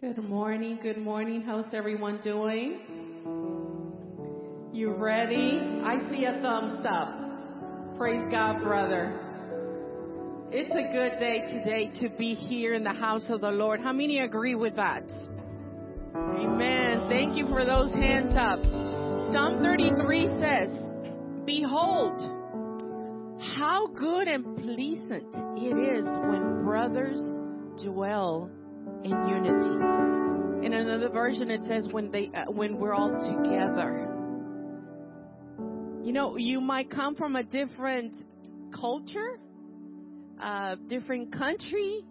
Good morning, good morning. How's everyone doing? You ready? I see a thumbs up. Praise God, brother. It's a good day today to be here in the house of the Lord. How many agree with that? Amen. Thank you for those hands up. Psalm 33 says, Behold, how good and pleasant it is when brothers dwell in unity. In another version, it says when they uh, when we're all together. You know, you might come from a different culture, a different country,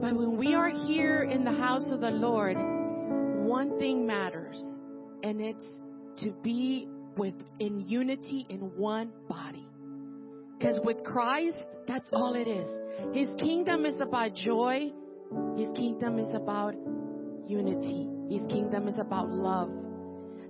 but when we are here in the house of the Lord, one thing matters, and it's to be with in unity in one body. Because with Christ, that's all it is. His kingdom is about joy. His kingdom is about unity. His kingdom is about love.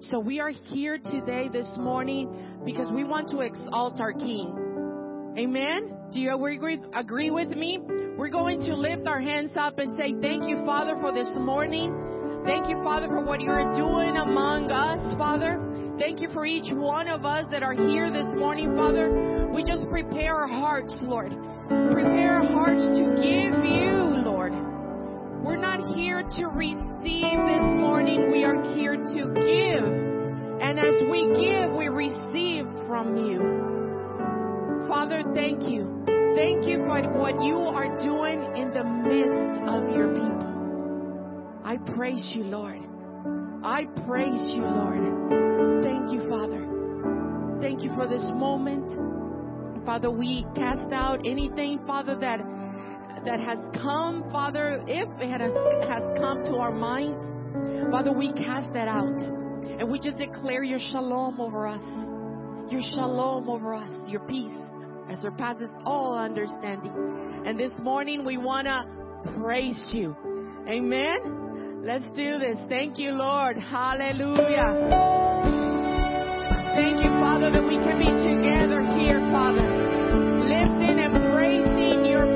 So we are here today, this morning, because we want to exalt our King. Amen? Do you agree, with me? We're going to lift our hands up and say, Thank you, Father, for this morning. Thank you, Father, for what you're doing among us, Father. Thank you for each one of us that are here this morning, Father. We just prepare our hearts, Lord. Prepare our hearts to give you, here to receive this morning. We are here to give. And as we give, we receive from you. Father, thank you. Thank you for what you are doing in the midst of your people. I praise you, Lord. I praise you, Lord. Thank you, Father. Thank you for this moment. Father, we cast out anything, Father, that that has come, Father, if it has, has come to our minds, Father, we cast that out. And we just declare your shalom over us. Your shalom over us, your peace that surpasses all understanding. And this morning we want to praise you. Amen. Let's do this. Thank you, Lord. Hallelujah. Thank you, Father, that we can be together here, Father, lifting and praising your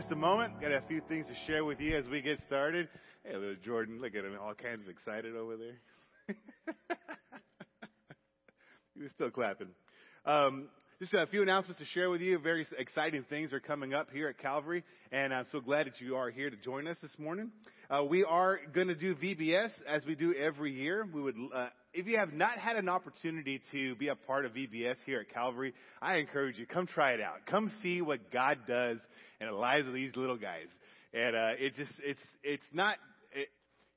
just a moment. Got a few things to share with you as we get started. Hey, little Jordan, look at him, all kinds of excited over there. he was still clapping. Um, just a few announcements to share with you. Very exciting things are coming up here at Calvary, and I'm so glad that you are here to join us this morning. Uh, we are going to do VBS as we do every year. We would, uh, if you have not had an opportunity to be a part of VBS here at Calvary, I encourage you come try it out. Come see what God does in the lives of these little guys. And uh, it's just, it's, it's not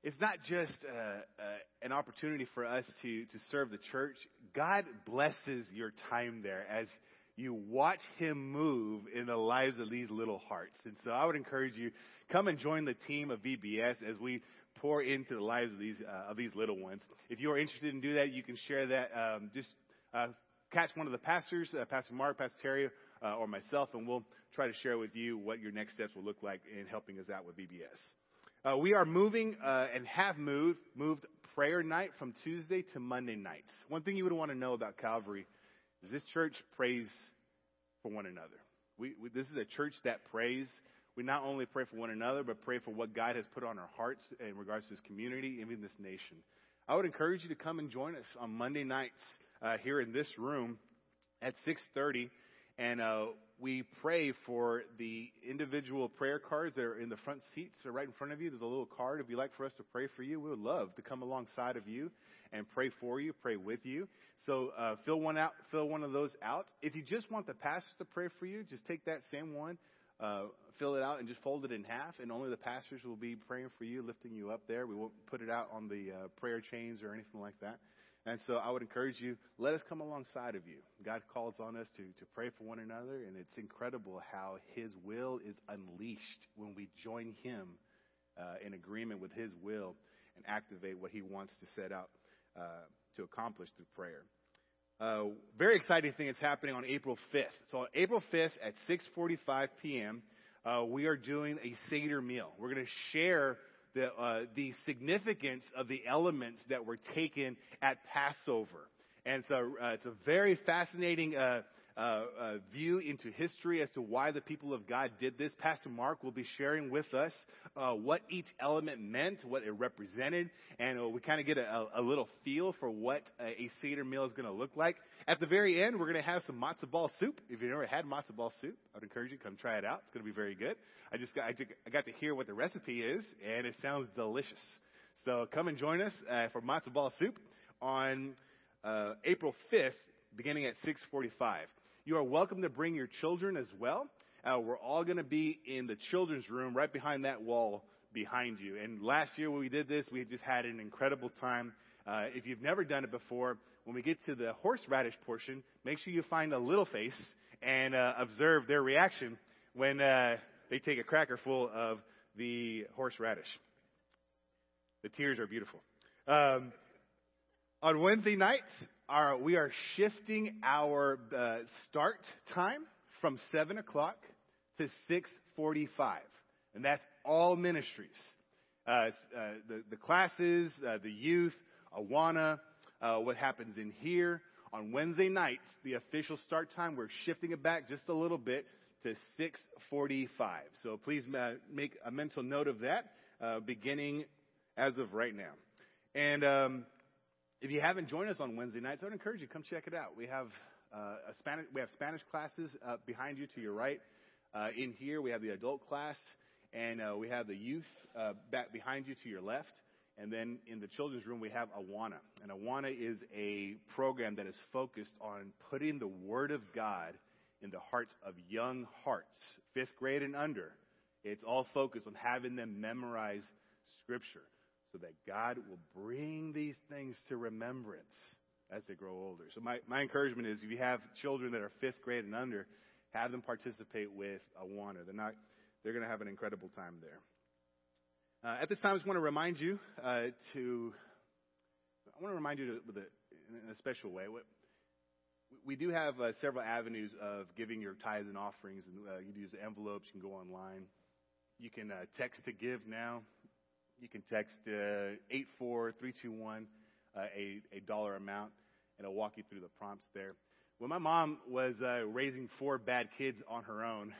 it's not just uh, uh, an opportunity for us to, to serve the church. God blesses your time there as you watch Him move in the lives of these little hearts. And so I would encourage you, come and join the team of VBS as we pour into the lives of these, uh, of these little ones. If you are interested in do that, you can share that. Um, just uh, catch one of the pastors, uh, Pastor Mark, Pastor Terry, uh, or myself, and we'll try to share with you what your next steps will look like in helping us out with VBS. Uh, we are moving uh, and have moved moved prayer night from Tuesday to Monday nights. One thing you would want to know about Calvary is this church prays for one another. We, we, this is a church that prays. We not only pray for one another, but pray for what God has put on our hearts in regards to His community, even this nation. I would encourage you to come and join us on Monday nights uh, here in this room at 6:30, and uh, we pray for the individual prayer cards that are in the front seats or right in front of you. There's a little card. If you'd like for us to pray for you, we would love to come alongside of you and pray for you, pray with you. So uh, fill one out, fill one of those out. If you just want the pastor to pray for you, just take that same one, uh, fill it out, and just fold it in half. And only the pastors will be praying for you, lifting you up there. We won't put it out on the uh, prayer chains or anything like that. And so I would encourage you, let us come alongside of you. God calls on us to, to pray for one another, and it's incredible how His will is unleashed when we join Him uh, in agreement with His will and activate what He wants to set out uh, to accomplish through prayer. Uh, very exciting thing is happening on April 5th. So on April 5th at 6:45 p.m., uh, we are doing a Seder meal. We're going to share the, uh, the significance of the elements that were taken at Passover. And so uh, it's a very fascinating uh, uh, uh, view into history as to why the people of God did this. Pastor Mark will be sharing with us uh, what each element meant, what it represented, and uh, we kind of get a, a, little feel for what a Seder meal is going to look like. At the very end, we're going to have some matzo ball soup. If you've never had matzo ball soup, I'd encourage you to come try it out. It's going to be very good. I just got, I got to hear what the recipe is, and it sounds delicious. So come and join us uh, for matzo ball soup on uh, April 5th, beginning at 6:45. You are welcome to bring your children as well. Uh, we're all going to be in the children's room right behind that wall behind you. And last year when we did this, we just had an incredible time. Uh, if you've never done it before, when we get to the horseradish portion, make sure you find a little face and uh, observe their reaction when uh, they take a cracker full of the horseradish. The tears are beautiful. Um, on Wednesday nights, our, we are shifting our uh, start time from 7 o'clock to 6.45. And that's all ministries. Uh, uh, the, the classes, uh, the youth, Awana, uh, what happens in here. On Wednesday nights, the official start time, we're shifting it back just a little bit to 6.45. So please uh, make a mental note of that, beginning as of right now. And um, if you haven't joined us on Wednesday nights, I would encourage you to come check it out. We have uh, Spanish we have Spanish classes uh, behind you to your right. Uh, in here, we have the adult class, and uh, we have the youth uh, back behind you to your left. And then in the children's room, we have Awana. And Awana is a program that is focused on putting the Word of God in the hearts of young hearts, fifth grade and under. It's all focused on having them memorize Scripture so that God will bring these things to remembrance as they grow older. So my, my encouragement is if you have children that are fifth grade and under, have them participate with Awana. They're not, they're going to have an incredible time there. Uh, at this time, I just want to remind you uh, to, I want to remind you to, a, in a special way. What, we do have uh, several avenues of giving your tithes and offerings, and uh, you can use envelopes. You can go online. You can uh, text to give now you can text uh, 84321 uh, a, a dollar amount, and I'll walk you through the prompts there. When my mom was uh, raising four bad kids on her own,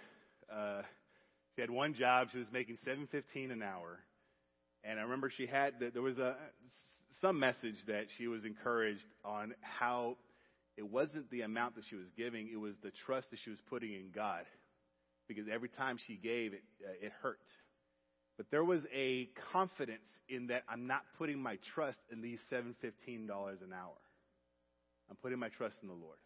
she had one job. She was making seven fifteen an hour, and I remember she had that there was a some message that she was encouraged on how it wasn't the amount that she was giving; it was the trust that she was putting in God. Because every time she gave, it uh, it hurt. But there was a confidence in that I'm not putting my trust in these seven fifteen dollars an hour. I'm putting my trust in the Lord.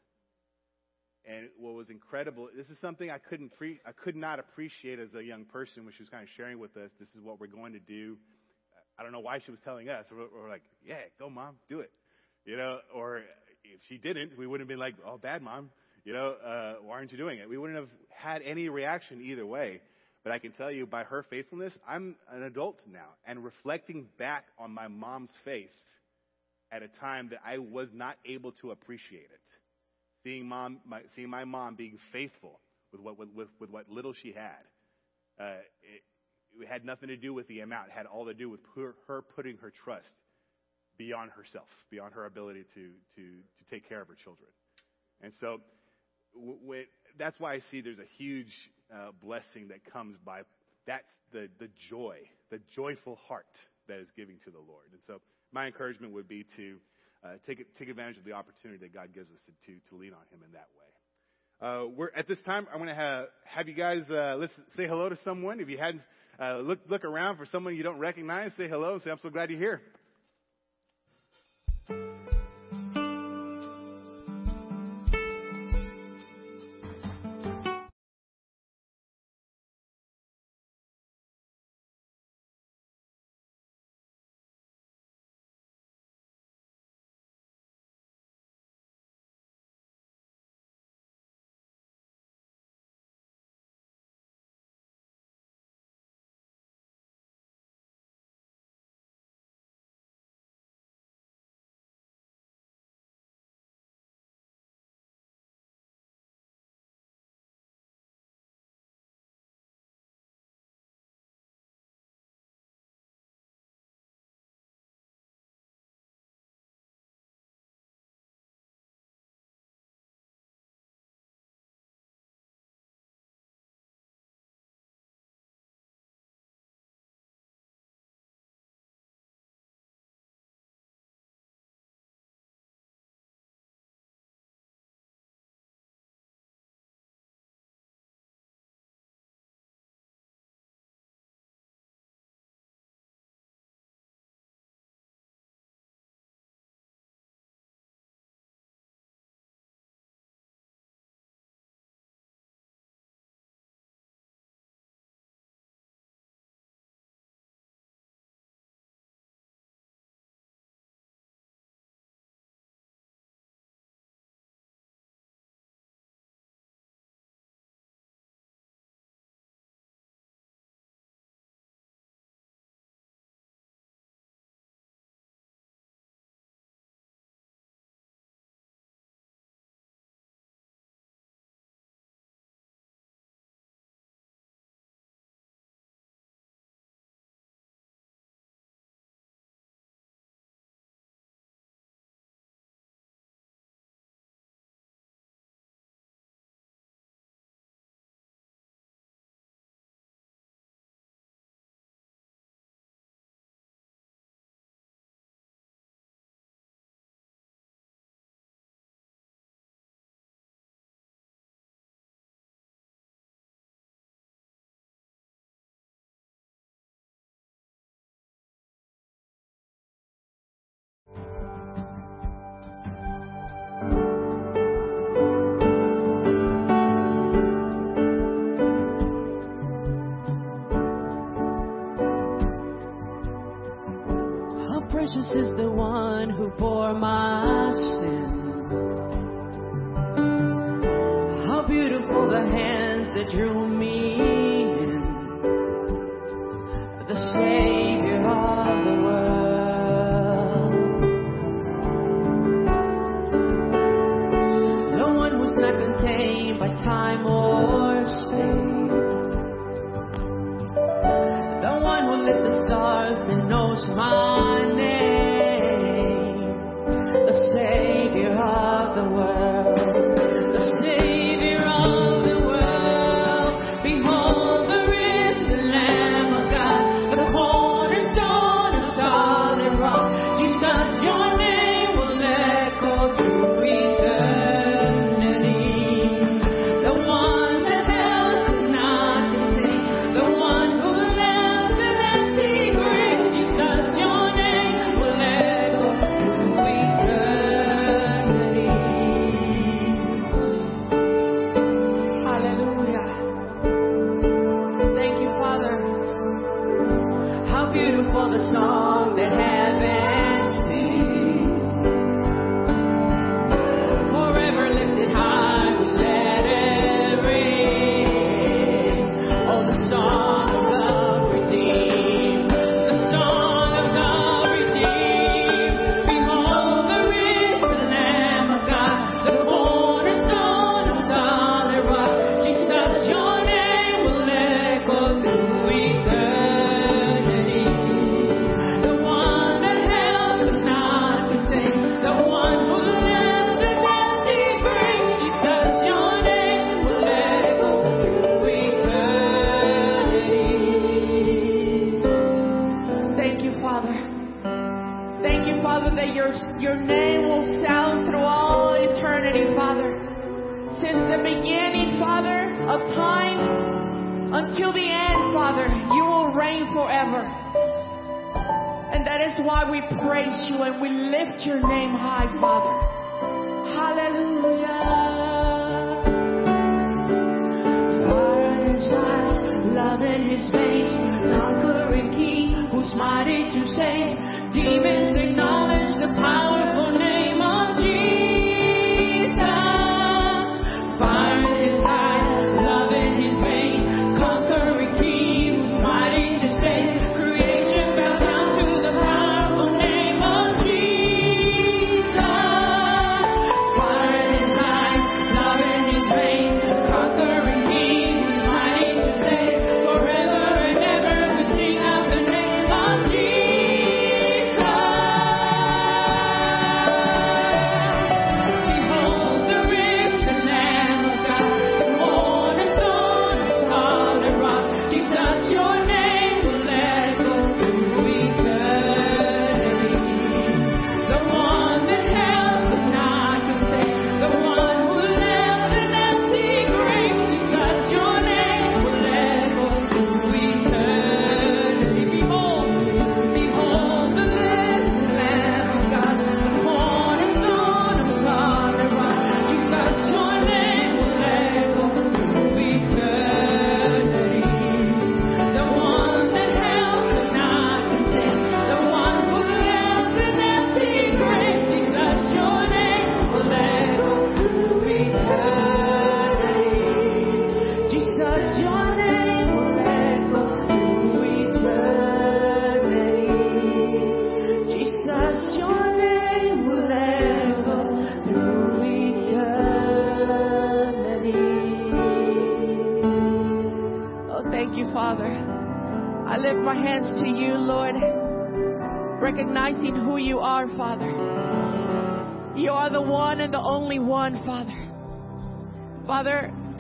And what was incredible, this is something I couldn't pre, I could not appreciate as a young person when she was kind of sharing with us. This is what we're going to do. I don't know why she was telling us. We're, we're like, yeah, go mom, do it. You know, or if she didn't, we wouldn't have been like, oh, bad mom. You know, uh, why aren't you doing it? We wouldn't have had any reaction either way. But I can tell you by her faithfulness, I'm an adult now and reflecting back on my mom's faith at a time that I was not able to appreciate it. Seeing mom, my, seeing my mom being faithful with what, with, with what little she had. Uh, it had nothing to do with the amount. It had all to do with her putting her trust beyond herself, beyond her ability to, to, to take care of her children. And so that's why I see there's a huge uh, blessing that comes by that's the, the joy, the joyful heart that is giving to the Lord. And so my encouragement would be to uh, take, take advantage of the opportunity that God gives us to, to lean on Him in that way. Uh, we're at this time. I'm going to have, have you guys uh, let's say hello to someone. If you hadn't uh, look look around for someone you don't recognize, say hello. Say I'm so glad you're here.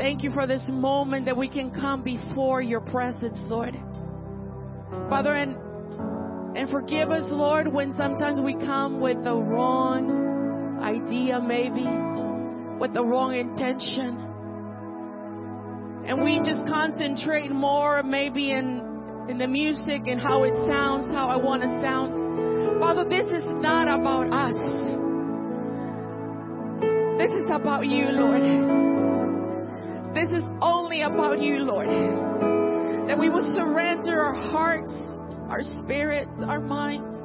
Thank you for this moment that we can come before your presence, Lord. Father, and and forgive us, Lord, when sometimes we come with the wrong idea, maybe, with the wrong intention. And we just concentrate more, maybe, in, in the music and how it sounds, how I want to sound. Father, this is not about us. This is about you, Lord this is only about you, Lord. That we will surrender our hearts, our spirits, our minds,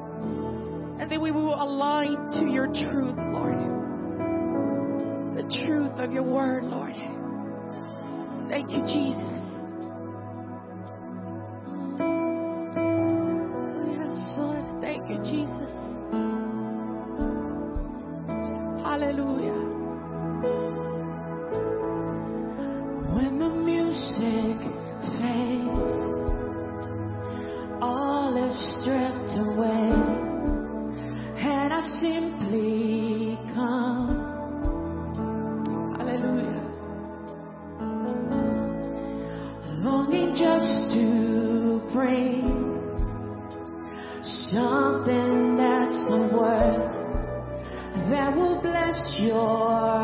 and that we will align to your truth, Lord. The truth of your word, Lord. Thank you, Jesus. your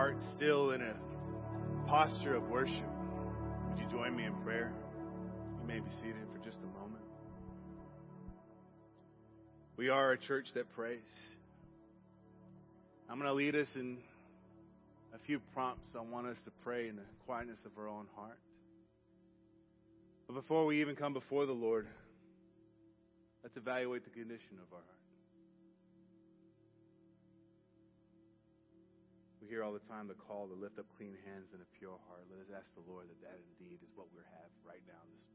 Hearts still in a posture of worship, would you join me in prayer? You may be seated for just a moment. We are a church that prays. I'm going to lead us in a few prompts. I want us to pray in the quietness of our own heart. But before we even come before the Lord, let's evaluate the condition of our heart. Hear all the time the call to lift up clean hands and a pure heart. Let us ask the Lord that that indeed is what we have right now this.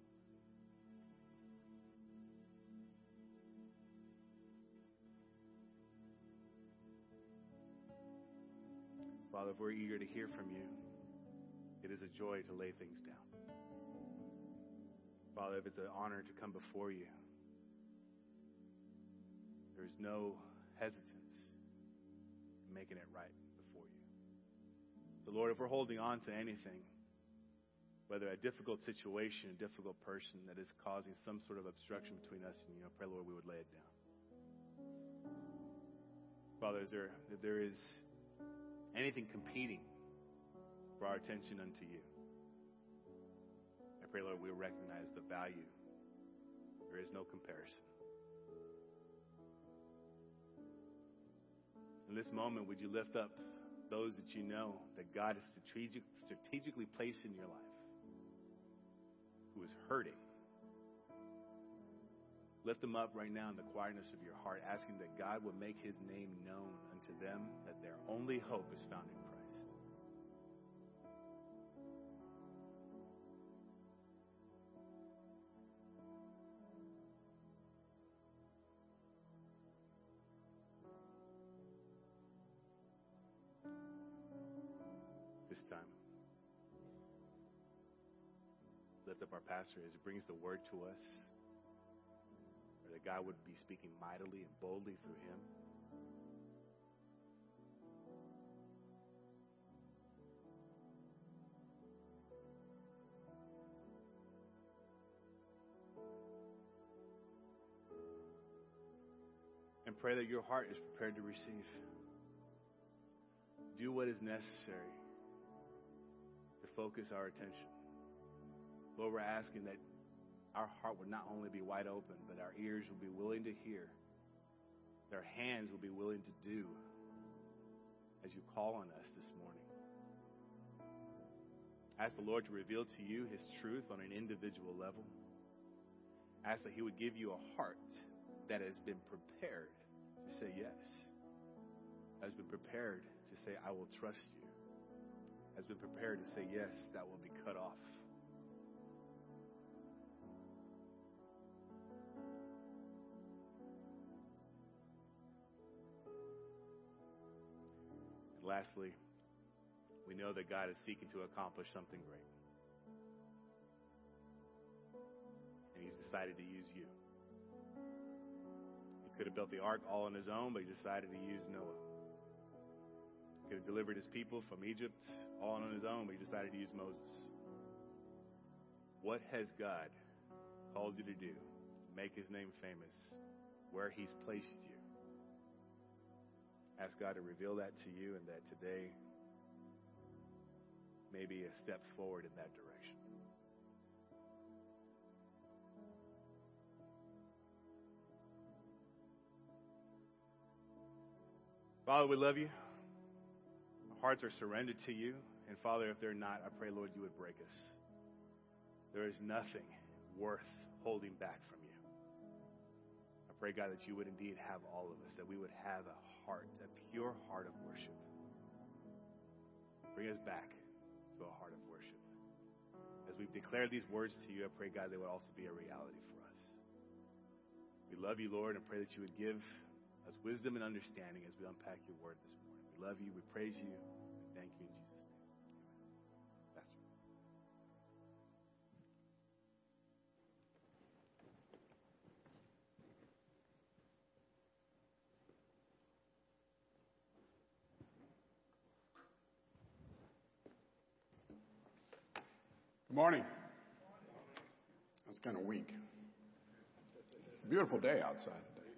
Father, if we're eager to hear from you, it is a joy to lay things down. Father, if it's an honor to come before you, there is no hesitance in making it right. So, Lord, if we're holding on to anything, whether a difficult situation, a difficult person that is causing some sort of obstruction between us and you, I pray, Lord, we would lay it down. Father, is there, if there is anything competing for our attention unto you, I pray, Lord, we recognize the value. There is no comparison. In this moment, would you lift up those that you know that God has strategic, strategically placed in your life who is hurting? Lift them up right now in the quietness of your heart, asking that God would make his name known unto them, that their only hope is found in Christ. Up our pastor as he brings the word to us or that God would be speaking mightily and boldly through him. And pray that your heart is prepared to receive. Do what is necessary to focus our attention. Lord, we're asking that our heart would not only be wide open, but our ears would be willing to hear. Our hands would be willing to do as you call on us this morning. Ask the Lord to reveal to you His truth on an individual level. Ask that He would give you a heart that has been prepared to say yes, has been prepared to say, I will trust you, has been prepared to say, yes, that will be cut off. Lastly, we know that God is seeking to accomplish something great. And He's decided to use you. He could have built the ark all on his own, but He decided to use Noah. He could have delivered His people from Egypt all on his own, but He decided to use Moses. What has God called you to do make His name famous where He's placed you? Ask God to reveal that to you and that today may be a step forward in that direction. Father, we love you. Our hearts are surrendered to you. And Father, if they're not, I pray, Lord, you would break us. There is nothing worth holding back from you. I pray, God, that you would indeed have all of us, that we would have a heart, a pure heart of worship. Bring us back to a heart of worship. As we've declared these words to you, I pray, God, they would also be a reality for us. We love you, Lord, and pray that you would give us wisdom and understanding as we unpack your word this morning. We love you, we praise you, Good morning. That's kind of weak. Beautiful day outside today.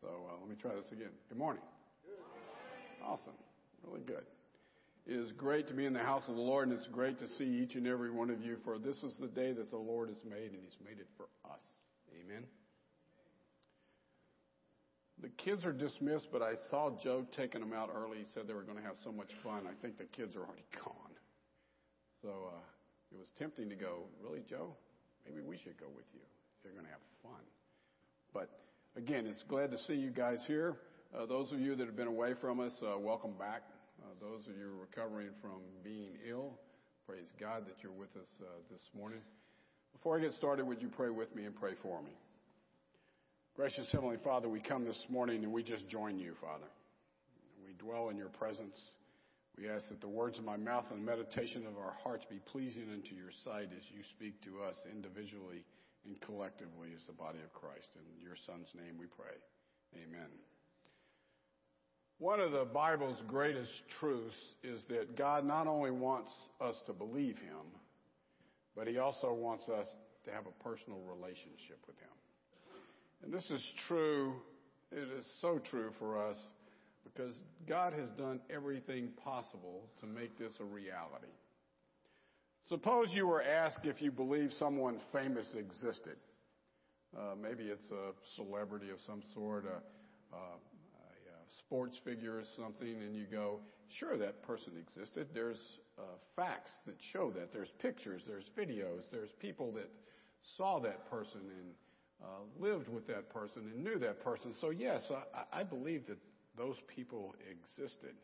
So uh, let me try this again. Good morning. Awesome. Really good. It is great to be in the house of the Lord, and it's great to see each and every one of you, for this is the day that the Lord has made, and He's made it for us. Amen. The kids are dismissed, but I saw Joe taking them out early. He said they were going to have so much fun. I think the kids are already gone. So uh, it was tempting to go, really, Joe? Maybe we should go with you you're going to have fun. But again, it's glad to see you guys here. Uh, those of you that have been away from us, uh, welcome back. Uh, those of you recovering from being ill, praise God that you're with us uh, this morning. Before I get started, would you pray with me and pray for me? Gracious Heavenly Father, we come this morning and we just join you, Father. We dwell in your presence. We ask that the words of my mouth and the meditation of our hearts be pleasing unto your sight as you speak to us individually and collectively as the body of Christ. In your Son's name we pray. Amen. One of the Bible's greatest truths is that God not only wants us to believe Him, but He also wants us to have a personal relationship with Him. And this is true, it is so true for us because God has done everything possible to make this a reality. Suppose you were asked if you believe someone famous existed. Uh, maybe it's a celebrity of some sort, a, a, a sports figure or something, and you go, sure, that person existed. There's uh, facts that show that. There's pictures, there's videos, there's people that saw that person and uh, lived with that person and knew that person. So, yes, I, I believe that those people existed.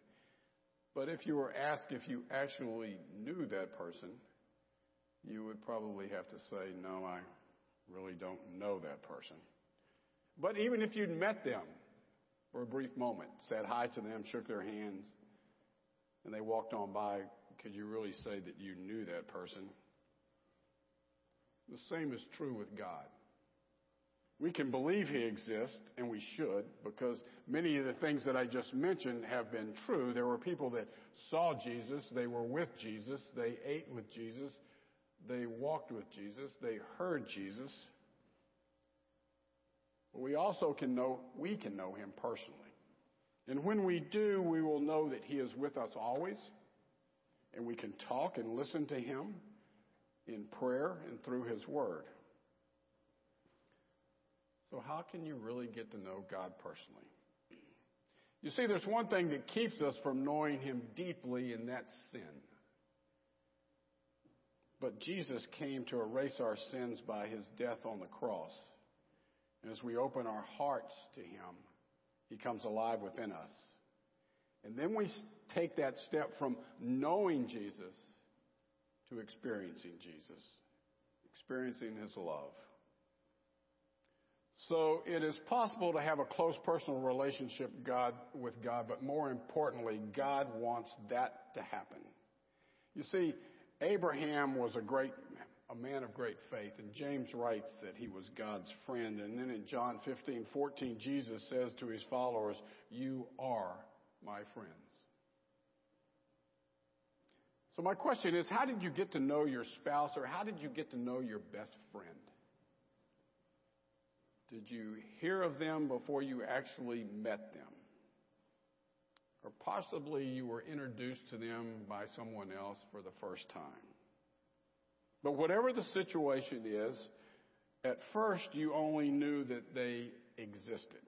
But if you were asked if you actually knew that person, you would probably have to say, no, I really don't know that person. But even if you'd met them for a brief moment, said hi to them, shook their hands, and they walked on by, could you really say that you knew that person? The same is true with God. We can believe He exists, and we should, because many of the things that I just mentioned have been true. There were people that saw Jesus, they were with Jesus, they ate with Jesus, they walked with Jesus, they heard Jesus. But we also can know, we can know Him personally. And when we do, we will know that He is with us always, and we can talk and listen to Him in prayer and through His Word. So, how can you really get to know God personally? You see, there's one thing that keeps us from knowing Him deeply, and that's sin. But Jesus came to erase our sins by His death on the cross. And as we open our hearts to Him, He comes alive within us. And then we take that step from knowing Jesus to experiencing Jesus, experiencing His love. So it is possible to have a close personal relationship God, with God, but more importantly, God wants that to happen. You see, Abraham was a great, a man of great faith, and James writes that he was God's friend. And then in John 15, 14, Jesus says to his followers, You are my friends. So my question is, how did you get to know your spouse, or how did you get to know your best friend? Did you hear of them before you actually met them? Or possibly you were introduced to them by someone else for the first time. But whatever the situation is, at first you only knew that they existed.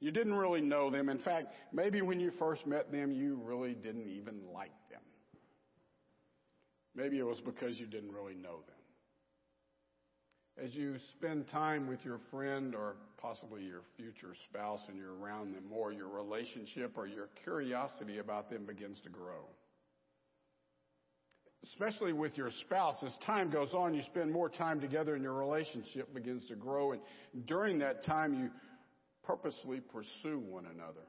You didn't really know them. In fact, maybe when you first met them, you really didn't even like them. Maybe it was because you didn't really know them as you spend time with your friend or possibly your future spouse and you're around them more, your relationship or your curiosity about them begins to grow. Especially with your spouse, as time goes on, you spend more time together and your relationship begins to grow. And during that time, you purposely pursue one another.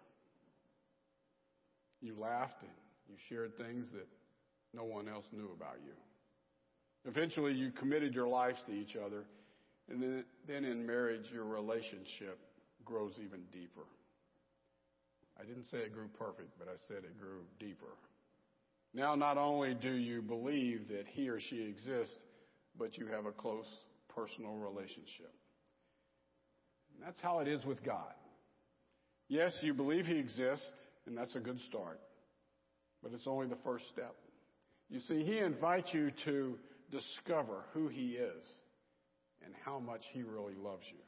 You laughed and you shared things that no one else knew about you. Eventually, you committed your lives to each other. And then, then in marriage, your relationship grows even deeper. I didn't say it grew perfect, but I said it grew deeper. Now, not only do you believe that he or she exists, but you have a close personal relationship. And that's how it is with God. Yes, you believe He exists, and that's a good start, but it's only the first step. You see, He invites you to discover who He is and how much He really loves you.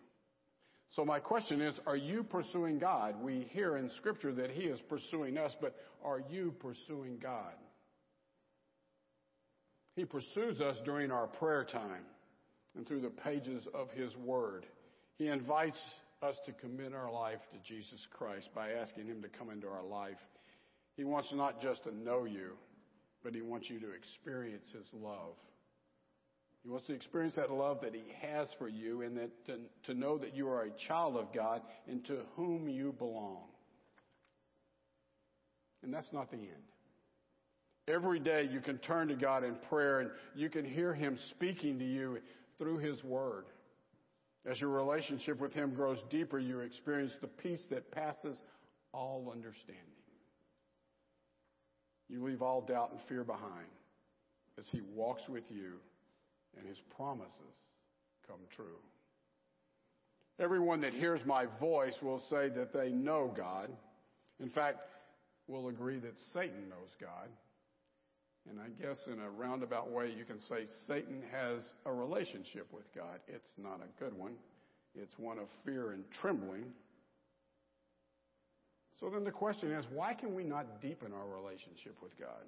So my question is, are you pursuing God? We hear in Scripture that He is pursuing us, but are you pursuing God? He pursues us during our prayer time and through the pages of His Word. He invites us to commit our life to Jesus Christ by asking Him to come into our life. He wants not just to know you, but He wants you to experience His love. He wants to experience that love that He has for you and that to, to know that you are a child of God and to whom you belong. And that's not the end. Every day you can turn to God in prayer and you can hear Him speaking to you through His Word. As your relationship with Him grows deeper, you experience the peace that passes all understanding. You leave all doubt and fear behind as He walks with you and His promises come true. Everyone that hears my voice will say that they know God. In fact, will agree that Satan knows God. And I guess in a roundabout way, you can say Satan has a relationship with God. It's not a good one, it's one of fear and trembling. So then the question is why can we not deepen our relationship with God?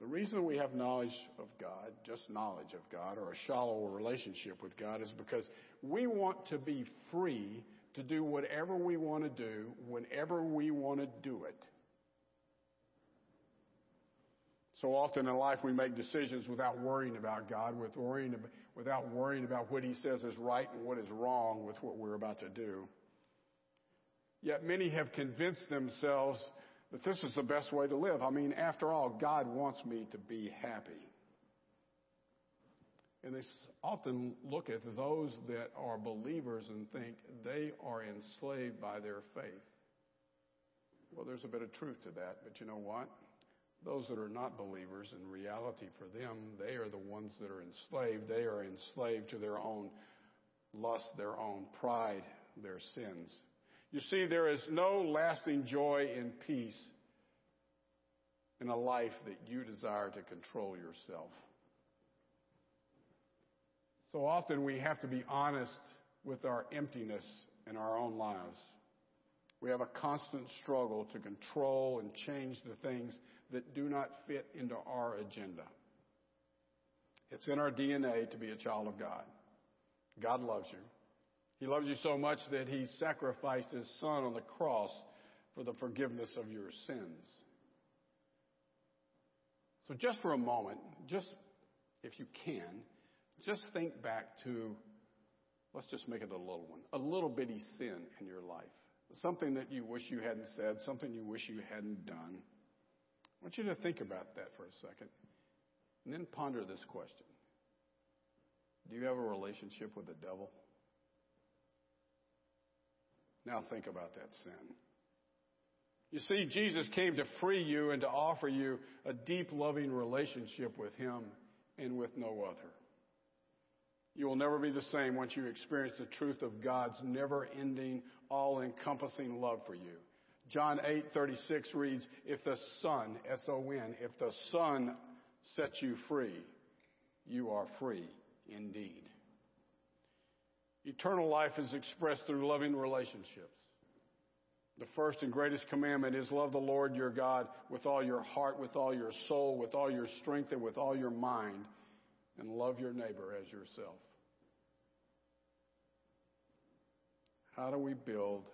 The reason we have knowledge of God, just knowledge of God, or a shallow relationship with God, is because we want to be free to do whatever we want to do whenever we want to do it. So often in life we make decisions without worrying about God, with worrying, without worrying about what He says is right and what is wrong with what we're about to do. Yet many have convinced themselves that this is the best way to live. I mean, after all, God wants me to be happy. And they often look at those that are believers and think they are enslaved by their faith. Well, there's a bit of truth to that, but you know what? Those that are not believers, in reality for them, they are the ones that are enslaved. They are enslaved to their own lust, their own pride, their sins. You see, there is no lasting joy and peace in a life that you desire to control yourself. So often we have to be honest with our emptiness in our own lives. We have a constant struggle to control and change the things that do not fit into our agenda. It's in our DNA to be a child of God. God loves you. He loves you so much that He sacrificed His Son on the cross for the forgiveness of your sins. So, just for a moment, just if you can, just think back to, let's just make it a little one, a little bitty sin in your life. Something that you wish you hadn't said, something you wish you hadn't done. I want you to think about that for a second and then ponder this question Do you have a relationship with the devil? Now think about that sin. You see, Jesus came to free you and to offer you a deep, loving relationship with Him and with no other. You will never be the same once you experience the truth of God's never ending, all encompassing love for you. John 8:36 reads, "If the Son, S O N, if the Son sets you free, you are free indeed." Eternal life is expressed through loving relationships. The first and greatest commandment is love the Lord your God with all your heart, with all your soul, with all your strength, and with all your mind, and love your neighbor as yourself. How do we build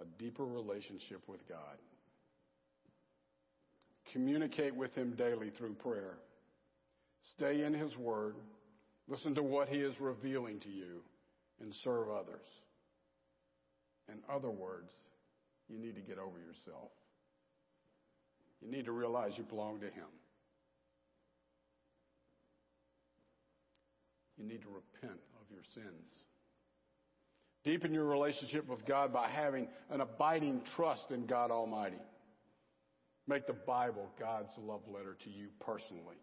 a deeper relationship with God? Communicate with Him daily through prayer. Stay in His Word. Listen to what He is revealing to you and serve others. In other words, you need to get over yourself. You need to realize you belong to Him. You need to repent of your sins. Deepen your relationship with God by having an abiding trust in God Almighty. Make the Bible God's love letter to you personally.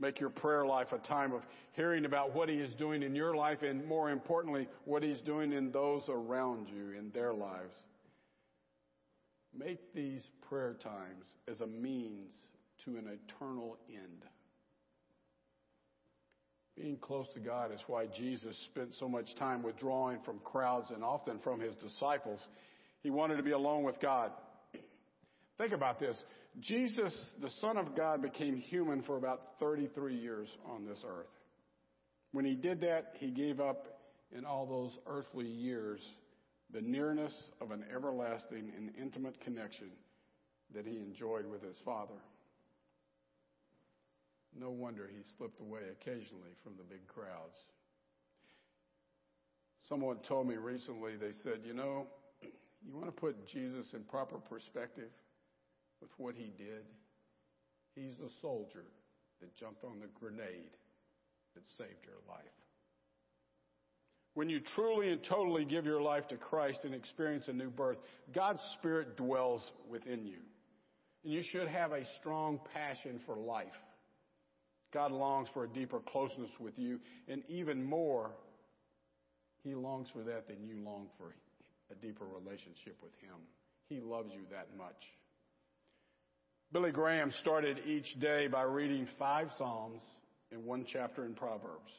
Make your prayer life a time of hearing about what He is doing in your life and more importantly, what He's doing in those around you in their lives. Make these prayer times as a means to an eternal end. Being close to God is why Jesus spent so much time withdrawing from crowds and often from his disciples. He wanted to be alone with God. Think about this. Jesus, the Son of God, became human for about 33 years on this earth. When he did that, he gave up in all those earthly years the nearness of an everlasting and intimate connection that he enjoyed with his Father. No wonder he slipped away occasionally from the big crowds. Someone told me recently, they said, you know, you want to put Jesus in proper perspective with what he did? He's the soldier that jumped on the grenade that saved your life. When you truly and totally give your life to Christ and experience a new birth, God's Spirit dwells within you. And you should have a strong passion for life. God longs for a deeper closeness with you, and even more, He longs for that than you long for a deeper relationship with Him. He loves you that much. Billy Graham started each day by reading five Psalms and one chapter in Proverbs.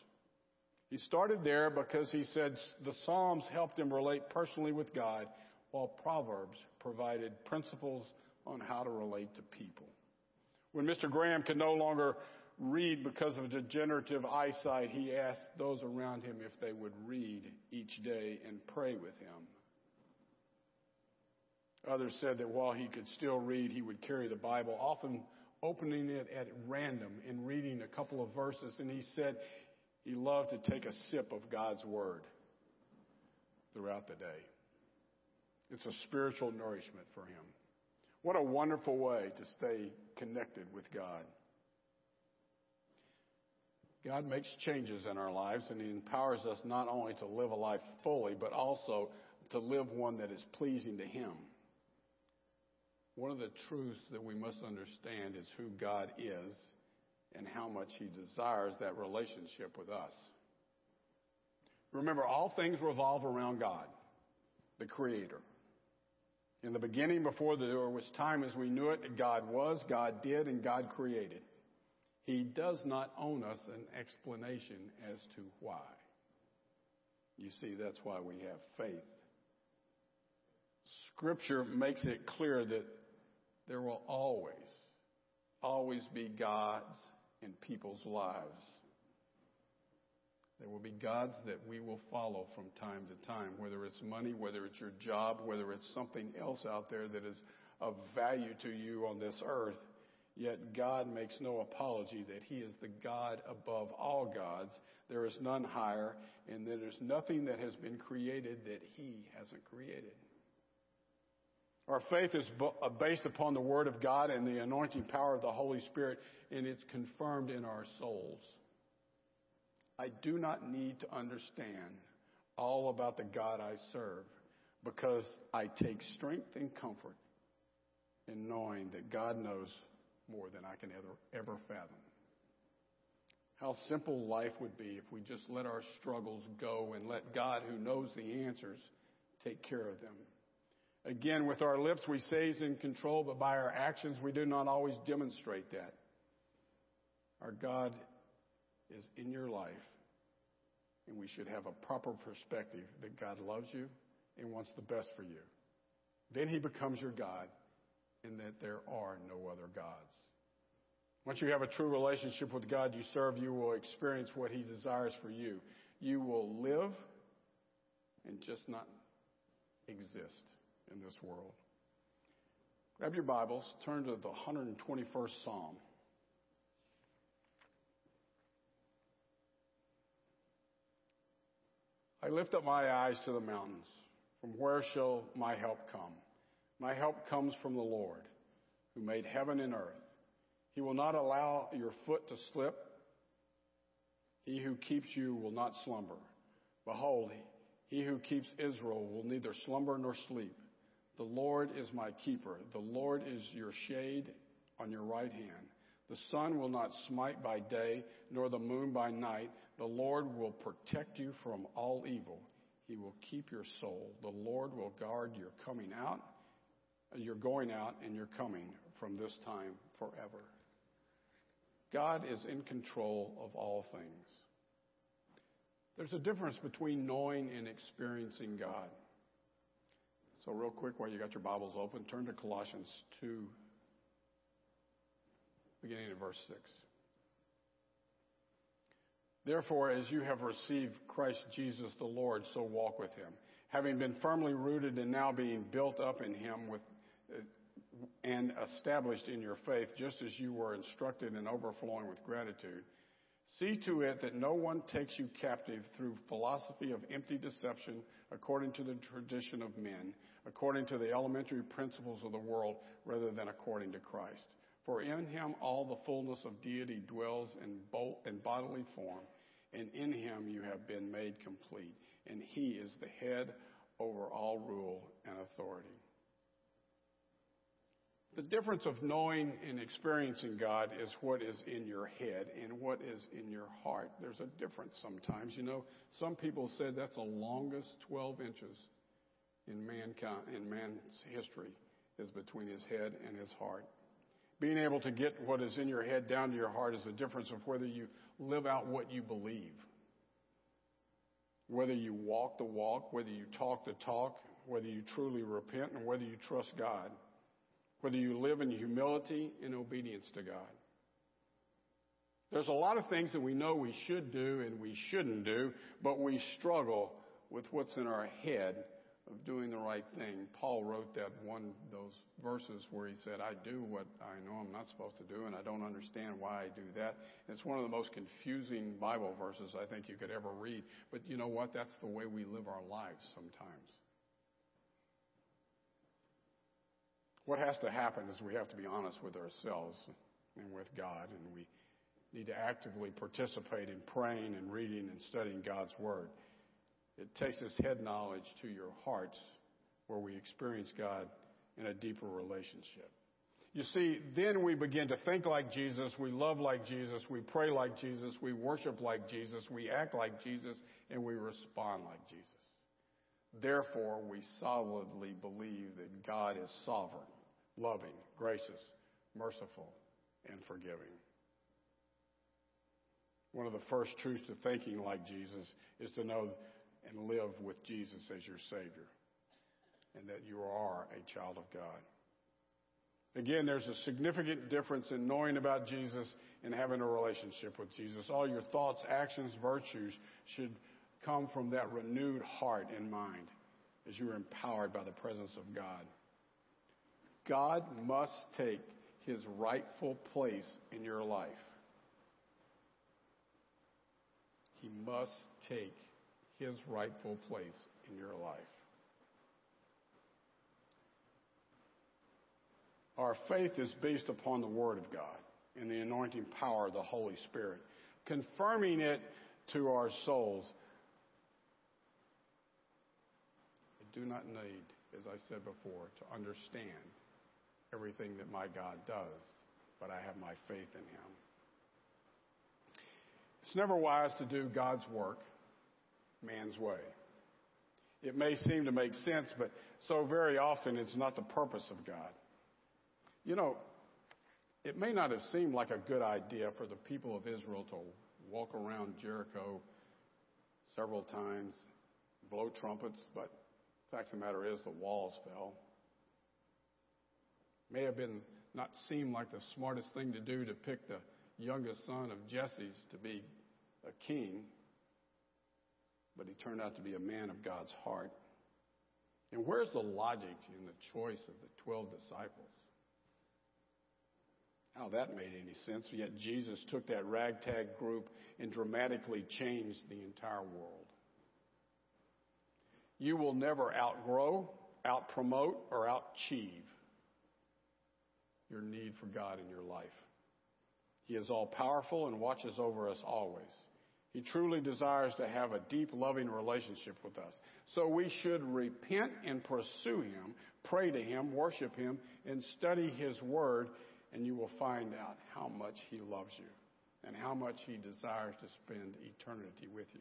He started there because he said the Psalms helped him relate personally with God, while Proverbs provided principles on how to relate to people. When Mr. Graham could no longer read because of degenerative eyesight, he asked those around him if they would read each day and pray with him. Others said that while he could still read, he would carry the Bible, often opening it at random and reading a couple of verses. And he said he loved to take a sip of God's Word throughout the day. It's a spiritual nourishment for him. What a wonderful way to stay connected with God. God makes changes in our lives and He empowers us not only to live a life fully, but also to live one that is pleasing to Him. One of the truths that we must understand is who God is and how much He desires that relationship with us. Remember, all things revolve around God, the Creator. In the beginning, before there was time as we knew it, God was, God did, and God created. He does not own us an explanation as to why. You see, that's why we have faith. Scripture makes it clear that there will always, always be gods in people's lives. There will be gods that we will follow from time to time, whether it's money, whether it's your job, whether it's something else out there that is of value to you on this earth. Yet God makes no apology that He is the God above all gods. There is none higher, and there is nothing that has been created that He hasn't created. Our faith is uh, based upon the Word of God and the anointing power of the Holy Spirit, and it's confirmed in our souls. I do not need to understand all about the God I serve because I take strength and comfort in knowing that God knows more than I can ever, ever fathom. How simple life would be if we just let our struggles go and let God, who knows the answers, take care of them. Again, with our lips, we say He's in control, but by our actions, we do not always demonstrate that. Our God is in your life, and we should have a proper perspective that God loves you and wants the best for you. Then He becomes your God, and that there are no other gods. Once you have a true relationship with God you serve, you will experience what He desires for you. You will live and just not exist in this world. Grab your Bibles, turn to the 121st Psalm. I lift up my eyes to the mountains. From where shall my help come? My help comes from the Lord, who made heaven and earth. He will not allow your foot to slip. He who keeps you will not slumber. Behold, he who keeps Israel will neither slumber nor sleep. The Lord is my keeper. The Lord is your shade on your right hand. The sun will not smite by day, nor the moon by night. The Lord will protect you from all evil. He will keep your soul. The Lord will guard your coming out, your going out, and your coming from this time forever. God is in control of all things. There's a difference between knowing and experiencing God. So, real quick, while you got your Bibles open, turn to Colossians 2, beginning at verse 6. Therefore, as you have received Christ Jesus the Lord, so walk with him, having been firmly rooted and now being built up in him with uh, and established in your faith, just as you were instructed and overflowing with gratitude. See to it that no one takes you captive through philosophy of empty deception according to the tradition of men, according to the elementary principles of the world, rather than according to Christ. For in him all the fullness of deity dwells in, bo- in bodily form, and in him you have been made complete, and he is the head over all rule and authority. The difference of knowing and experiencing God is what is in your head and what is in your heart. There's a difference sometimes. You know, some people said that's the longest 12 inches in mankind, in man's history is between his head and his heart. Being able to get what is in your head down to your heart is the difference of whether you live out what you believe. Whether you walk the walk, whether you talk the talk, whether you truly repent, and whether you trust God whether you live in humility and obedience to God. There's a lot of things that we know we should do and we shouldn't do, but we struggle with what's in our head of doing the right thing. Paul wrote that one those verses where he said, "I do what I know I'm not supposed to do, and I don't understand why I do that." It's one of the most confusing Bible verses I think you could ever read. But you know what? That's the way we live our lives sometimes. What has to happen is we have to be honest with ourselves and with God, and we need to actively participate in praying and reading and studying God's Word. It takes this head knowledge to your hearts where we experience God in a deeper relationship. You see, then we begin to think like Jesus, we love like Jesus, we pray like Jesus, we worship like Jesus, we act like Jesus, and we respond like Jesus. Therefore, we solidly believe that God is sovereign loving, gracious, merciful, and forgiving. One of the first truths to thinking like Jesus is to know and live with Jesus as your Savior, and that you are a child of God. Again, there's a significant difference in knowing about Jesus and having a relationship with Jesus. All your thoughts, actions, virtues should come from that renewed heart and mind as you are empowered by the presence of God. God must take his rightful place in your life. He must take his rightful place in your life. Our faith is based upon the Word of God and the anointing power of the Holy Spirit, confirming it to our souls. I do not need, as I said before, to understand everything that my God does, but I have my faith in Him. It's never wise to do God's work man's way. It may seem to make sense, but so very often it's not the purpose of God. You know, it may not have seemed like a good idea for the people of Israel to walk around Jericho several times, blow trumpets, but the fact of the matter is the walls fell may have been not seemed like the smartest thing to do to pick the youngest son of Jesse's to be a king, but he turned out to be a man of God's heart. And where's the logic in the choice of the 12 disciples? How that made any sense, yet Jesus took that ragtag group and dramatically changed the entire world. You will never outgrow, outpromote, or outachieve your need for God in your life. He is all powerful and watches over us always. He truly desires to have a deep, loving relationship with us. So we should repent and pursue Him, pray to Him, worship Him, and study His Word and you will find out how much He loves you and how much He desires to spend eternity with you.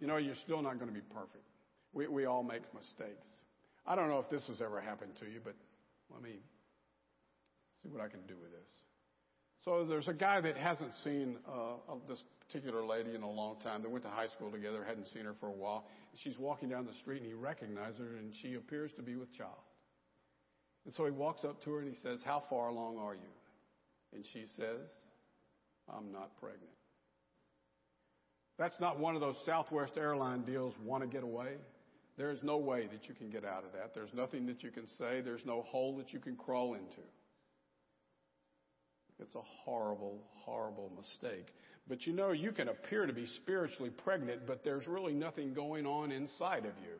You know, you're still not going to be perfect. We, we all make mistakes. I don't know if this has ever happened to you, but let me see what I can do with this. So there's a guy that hasn't seen uh, this particular lady in a long time. They went to high school together, hadn't seen her for a while. She's walking down the street and he recognizes her and she appears to be with child. And so he walks up to her and he says, How far along are you? And she says, I'm not pregnant. That's not one of those Southwest airline deals, want to get away. There is no way that you can get out of that. There's nothing that you can say. There's no hole that you can crawl into. It's a horrible, horrible mistake. But you know, you can appear to be spiritually pregnant, but there's really nothing going on inside of you.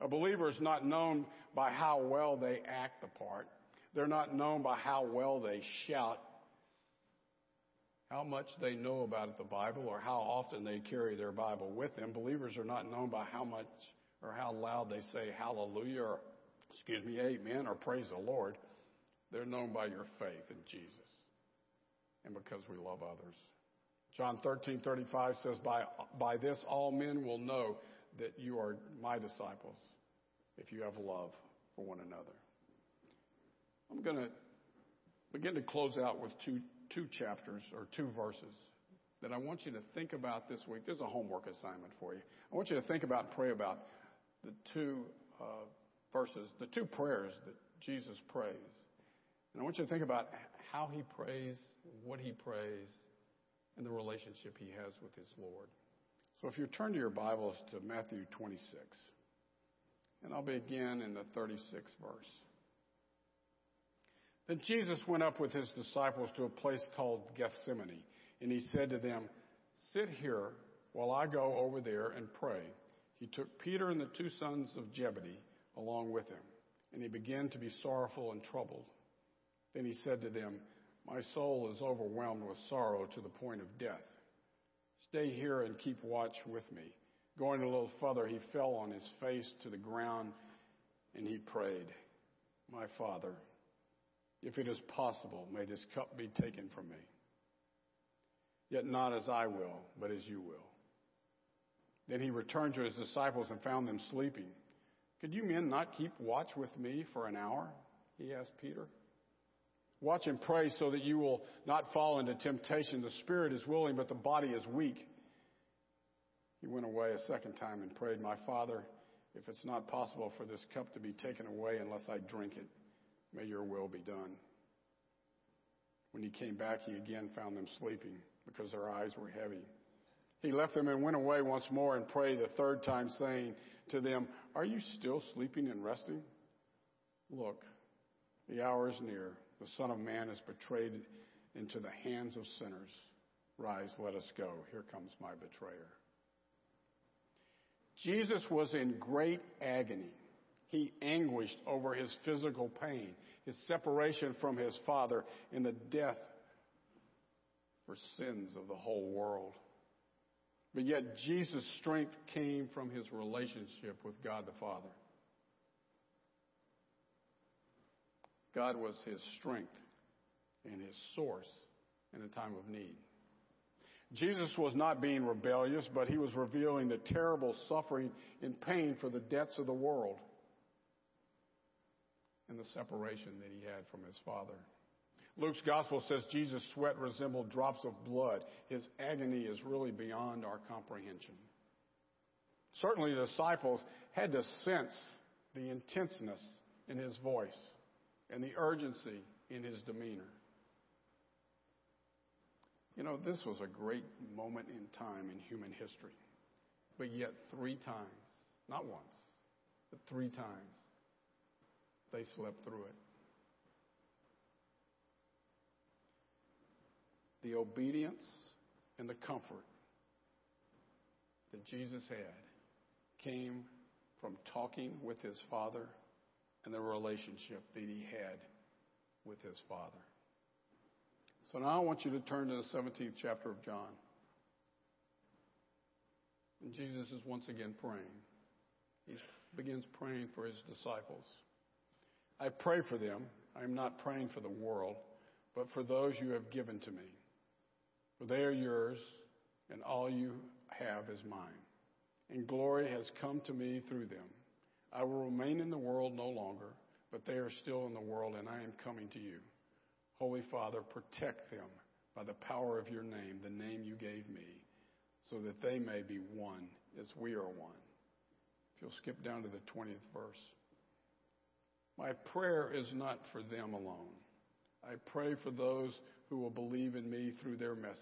A believer is not known by how well they act the part. They're not known by how well they shout, how much they know about the Bible, or how often they carry their Bible with them. Believers are not known by how much or how loud they say hallelujah or, excuse me, amen or praise the Lord. They're known by your faith in Jesus and because we love others. John 13:35 says by by this all men will know that you are my disciples if you have love for one another. I'm going to begin to close out with two two chapters or two verses that I want you to think about this week. There's a homework assignment for you. I want you to think about and pray about the two uh, verses, the two prayers that Jesus prays. And I want you to think about how he prays, what he prays, and the relationship he has with his Lord. So if you turn to your Bibles to Matthew 26, and I'll begin in the 36th verse. Then Jesus went up with his disciples to a place called Gethsemane, and he said to them, Sit here while I go over there and pray. He took Peter and the two sons of Zebedee along with him, and he began to be sorrowful and troubled. Then he said to them, My soul is overwhelmed with sorrow to the point of death. Stay here and keep watch with me. Going a little further, he fell on his face to the ground and he prayed, My Father, if it is possible, may this cup be taken from me. Yet not as I will, but as you will. Then he returned to his disciples and found them sleeping. Could you men not keep watch with me for an hour? He asked Peter. Watch and pray so that you will not fall into temptation. The spirit is willing, but the body is weak. He went away a second time and prayed, My Father, if it's not possible for this cup to be taken away unless I drink it, may your will be done. When he came back, he again found them sleeping because their eyes were heavy. He left them and went away once more and prayed the third time, saying to them, Are you still sleeping and resting? Look, the hour is near. The Son of Man is betrayed into the hands of sinners. Rise, let us go. Here comes my betrayer. Jesus was in great agony. He anguished over his physical pain, his separation from his Father, and the death for sins of the whole world. But yet, Jesus' strength came from his relationship with God the Father. God was his strength and his source in a time of need. Jesus was not being rebellious, but he was revealing the terrible suffering and pain for the debts of the world and the separation that he had from his Father. Luke's gospel says Jesus' sweat resembled drops of blood. His agony is really beyond our comprehension. Certainly, the disciples had to sense the intenseness in his voice and the urgency in his demeanor. You know, this was a great moment in time in human history. But yet, three times, not once, but three times, they slept through it. The obedience and the comfort that Jesus had came from talking with his Father and the relationship that he had with his Father. So now I want you to turn to the 17th chapter of John. And Jesus is once again praying. He begins praying for his disciples. I pray for them. I am not praying for the world, but for those you have given to me. For they are yours, and all you have is mine. And glory has come to me through them. I will remain in the world no longer, but they are still in the world, and I am coming to you. Holy Father, protect them by the power of your name, the name you gave me, so that they may be one as we are one. If you'll skip down to the 20th verse. My prayer is not for them alone. I pray for those who will believe in me through their message,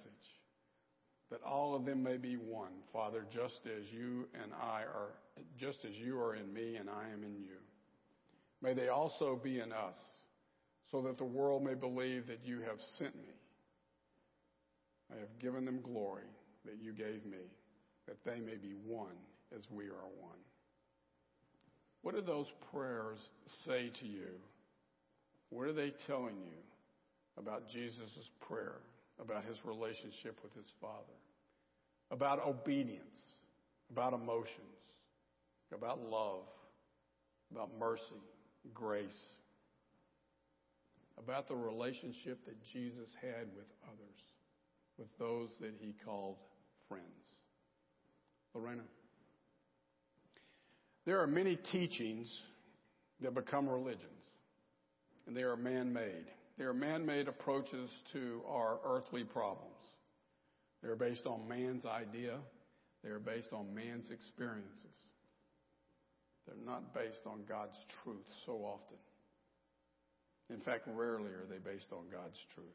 that all of them may be one, Father, just as you and I are, just as you are in me and I am in you. May they also be in us, so that the world may believe that you have sent me. I have given them glory that you gave me, that they may be one as we are one. What do those prayers say to you? What are they telling you about Jesus' prayer, about his relationship with his Father, about obedience, about emotions, about love, about mercy, grace, about the relationship that Jesus had with others, with those that he called friends? Lorena. There are many teachings that become religions, and they are man made. They are man made approaches to our earthly problems. They're based on man's idea, they're based on man's experiences. They're not based on God's truth so often. In fact, rarely are they based on God's truth.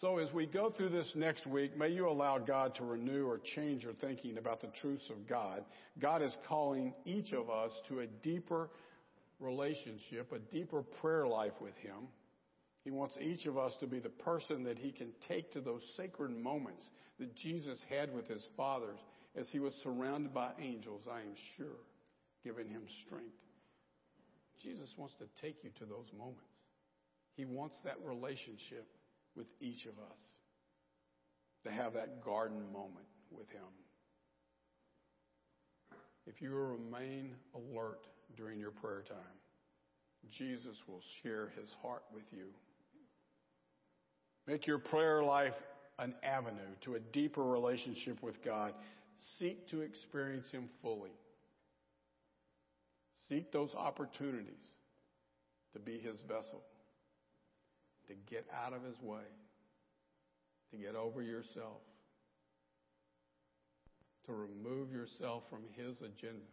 So, as we go through this next week, may you allow God to renew or change your thinking about the truths of God. God is calling each of us to a deeper relationship, a deeper prayer life with Him. He wants each of us to be the person that He can take to those sacred moments that Jesus had with His fathers as He was surrounded by angels, I am sure, giving Him strength. Jesus wants to take you to those moments. He wants that relationship with each of us to have that garden moment with Him. If you remain alert during your prayer time, Jesus will share His heart with you. Make your prayer life an avenue to a deeper relationship with God. Seek to experience Him fully. Seek those opportunities to be His vessel to get out of his way, to get over yourself, to remove yourself from his agenda.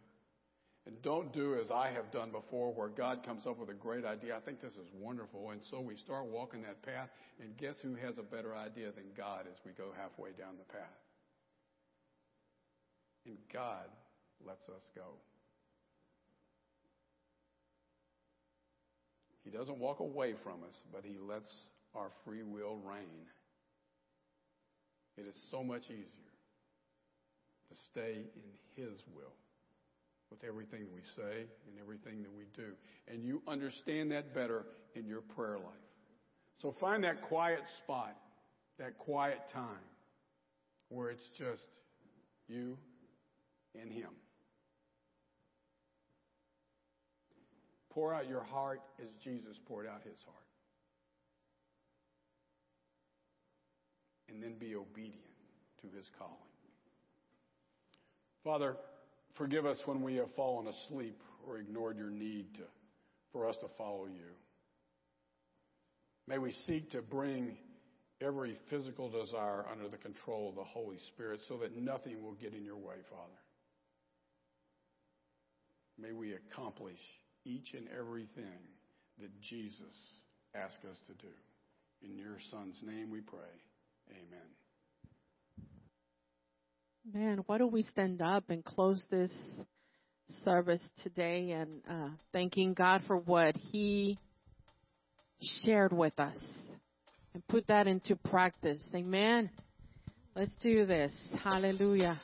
And don't do as I have done before, where God comes up with a great idea. I think this is wonderful. And so we start walking that path, and guess who has a better idea than God as we go halfway down the path? And God lets us go. He doesn't walk away from us, but He lets our free will reign. It is so much easier to stay in His will with everything that we say and everything that we do. And you understand that better in your prayer life. So find that quiet spot, that quiet time where it's just you and Him. Pour out your heart as Jesus poured out his heart. And then be obedient to his calling. Father, forgive us when we have fallen asleep or ignored your need to, for us to follow you. May we seek to bring every physical desire under the control of the Holy Spirit so that nothing will get in your way, Father. May we accomplish each and everything that Jesus asked us to do. In your Son's name we pray. Amen. Man, why don't we stand up and close this service today and uh, thanking God for what He shared with us and put that into practice. Amen. Let's do this. Hallelujah.